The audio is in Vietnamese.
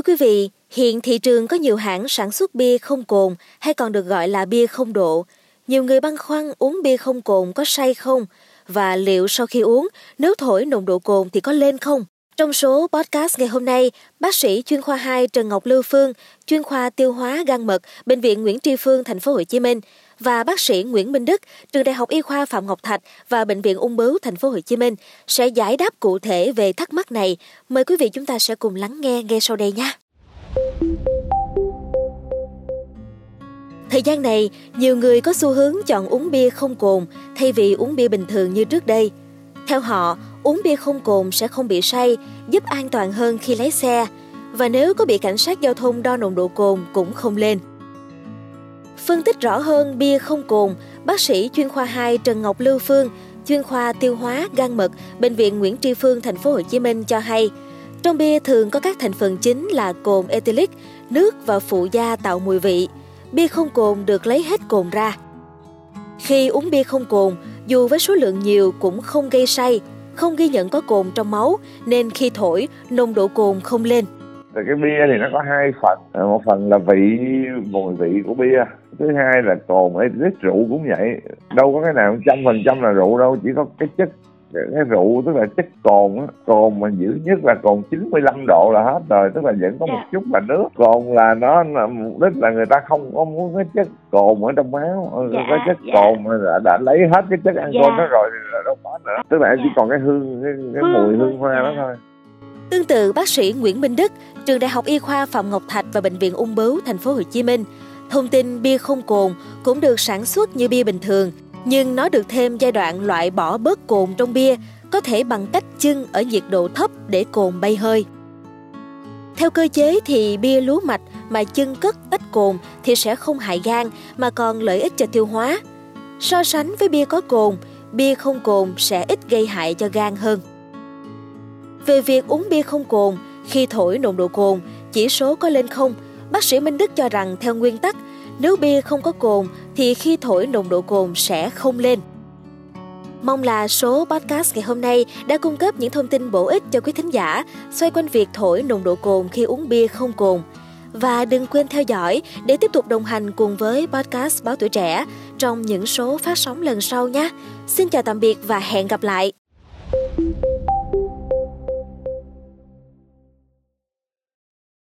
Thưa quý vị, hiện thị trường có nhiều hãng sản xuất bia không cồn hay còn được gọi là bia không độ. Nhiều người băn khoăn uống bia không cồn có say không và liệu sau khi uống nếu thổi nồng độ cồn thì có lên không? Trong số podcast ngày hôm nay, bác sĩ chuyên khoa 2 Trần Ngọc Lưu Phương, chuyên khoa tiêu hóa gan mật, bệnh viện Nguyễn Tri Phương, thành phố Hồ Chí Minh và bác sĩ Nguyễn Minh Đức, trường Đại học Y khoa Phạm Ngọc Thạch và bệnh viện Ung bướu thành phố Hồ Chí Minh sẽ giải đáp cụ thể về thắc mắc này. Mời quý vị chúng ta sẽ cùng lắng nghe ngay sau đây nhé. Thời gian này, nhiều người có xu hướng chọn uống bia không cồn thay vì uống bia bình thường như trước đây. Theo họ, uống bia không cồn sẽ không bị say, giúp an toàn hơn khi lái xe. Và nếu có bị cảnh sát giao thông đo nồng độ cồn cũng không lên. Phân tích rõ hơn bia không cồn, bác sĩ chuyên khoa 2 Trần Ngọc Lưu Phương, chuyên khoa tiêu hóa gan mật, bệnh viện Nguyễn Tri Phương thành phố Hồ Chí Minh cho hay, trong bia thường có các thành phần chính là cồn ethylic, nước và phụ gia tạo mùi vị. Bia không cồn được lấy hết cồn ra. Khi uống bia không cồn, dù với số lượng nhiều cũng không gây say, không ghi nhận có cồn trong máu nên khi thổi nồng độ cồn không lên. Rồi cái bia thì nó có hai phần, ờ, một phần là vị mùi vị của bia, thứ hai là cồn ấy rượu cũng vậy, đâu có cái nào trăm phần trăm là rượu đâu, chỉ có cái chất cái rượu tức là chất cồn á cồn mà dữ nhất là cồn 95 độ là hết rồi tức là vẫn có một. Dạ. chút là nước cồn là nó mục đích là người ta không có muốn cái chất cồn ở trong máu yeah, dạ, cái chất. Dạ. cồn mà đã, đã lấy hết cái chất alcohol yeah. đó rồi thì là đâu có nữa tức là chỉ còn cái hương cái, cái mùi hương hoa đó thôi Tương tự bác sĩ Nguyễn Minh Đức, trường Đại học Y khoa Phạm Ngọc Thạch và bệnh viện Ung bướu thành phố Hồ Chí Minh, thông tin bia không cồn cũng được sản xuất như bia bình thường, nhưng nó được thêm giai đoạn loại bỏ bớt cồn trong bia, có thể bằng cách chưng ở nhiệt độ thấp để cồn bay hơi. Theo cơ chế thì bia lúa mạch mà chưng cất tách cồn thì sẽ không hại gan mà còn lợi ích cho tiêu hóa. So sánh với bia có cồn, bia không cồn sẽ ít gây hại cho gan hơn. Về việc uống bia không cồn, khi thổi nồng độ cồn, chỉ số có lên không, bác sĩ Minh Đức cho rằng theo nguyên tắc, nếu bia không có cồn, thì khi thổi nồng độ cồn sẽ không lên. Mong là số podcast ngày hôm nay đã cung cấp những thông tin bổ ích cho quý thính giả, xoay quanh việc thổi nồng độ cồn khi uống bia không cồn. Và đừng quên theo dõi để tiếp tục đồng hành cùng với podcast Báo Tuổi Trẻ trong những số phát sóng lần sau nhé. Xin chào tạm biệt và hẹn gặp lại!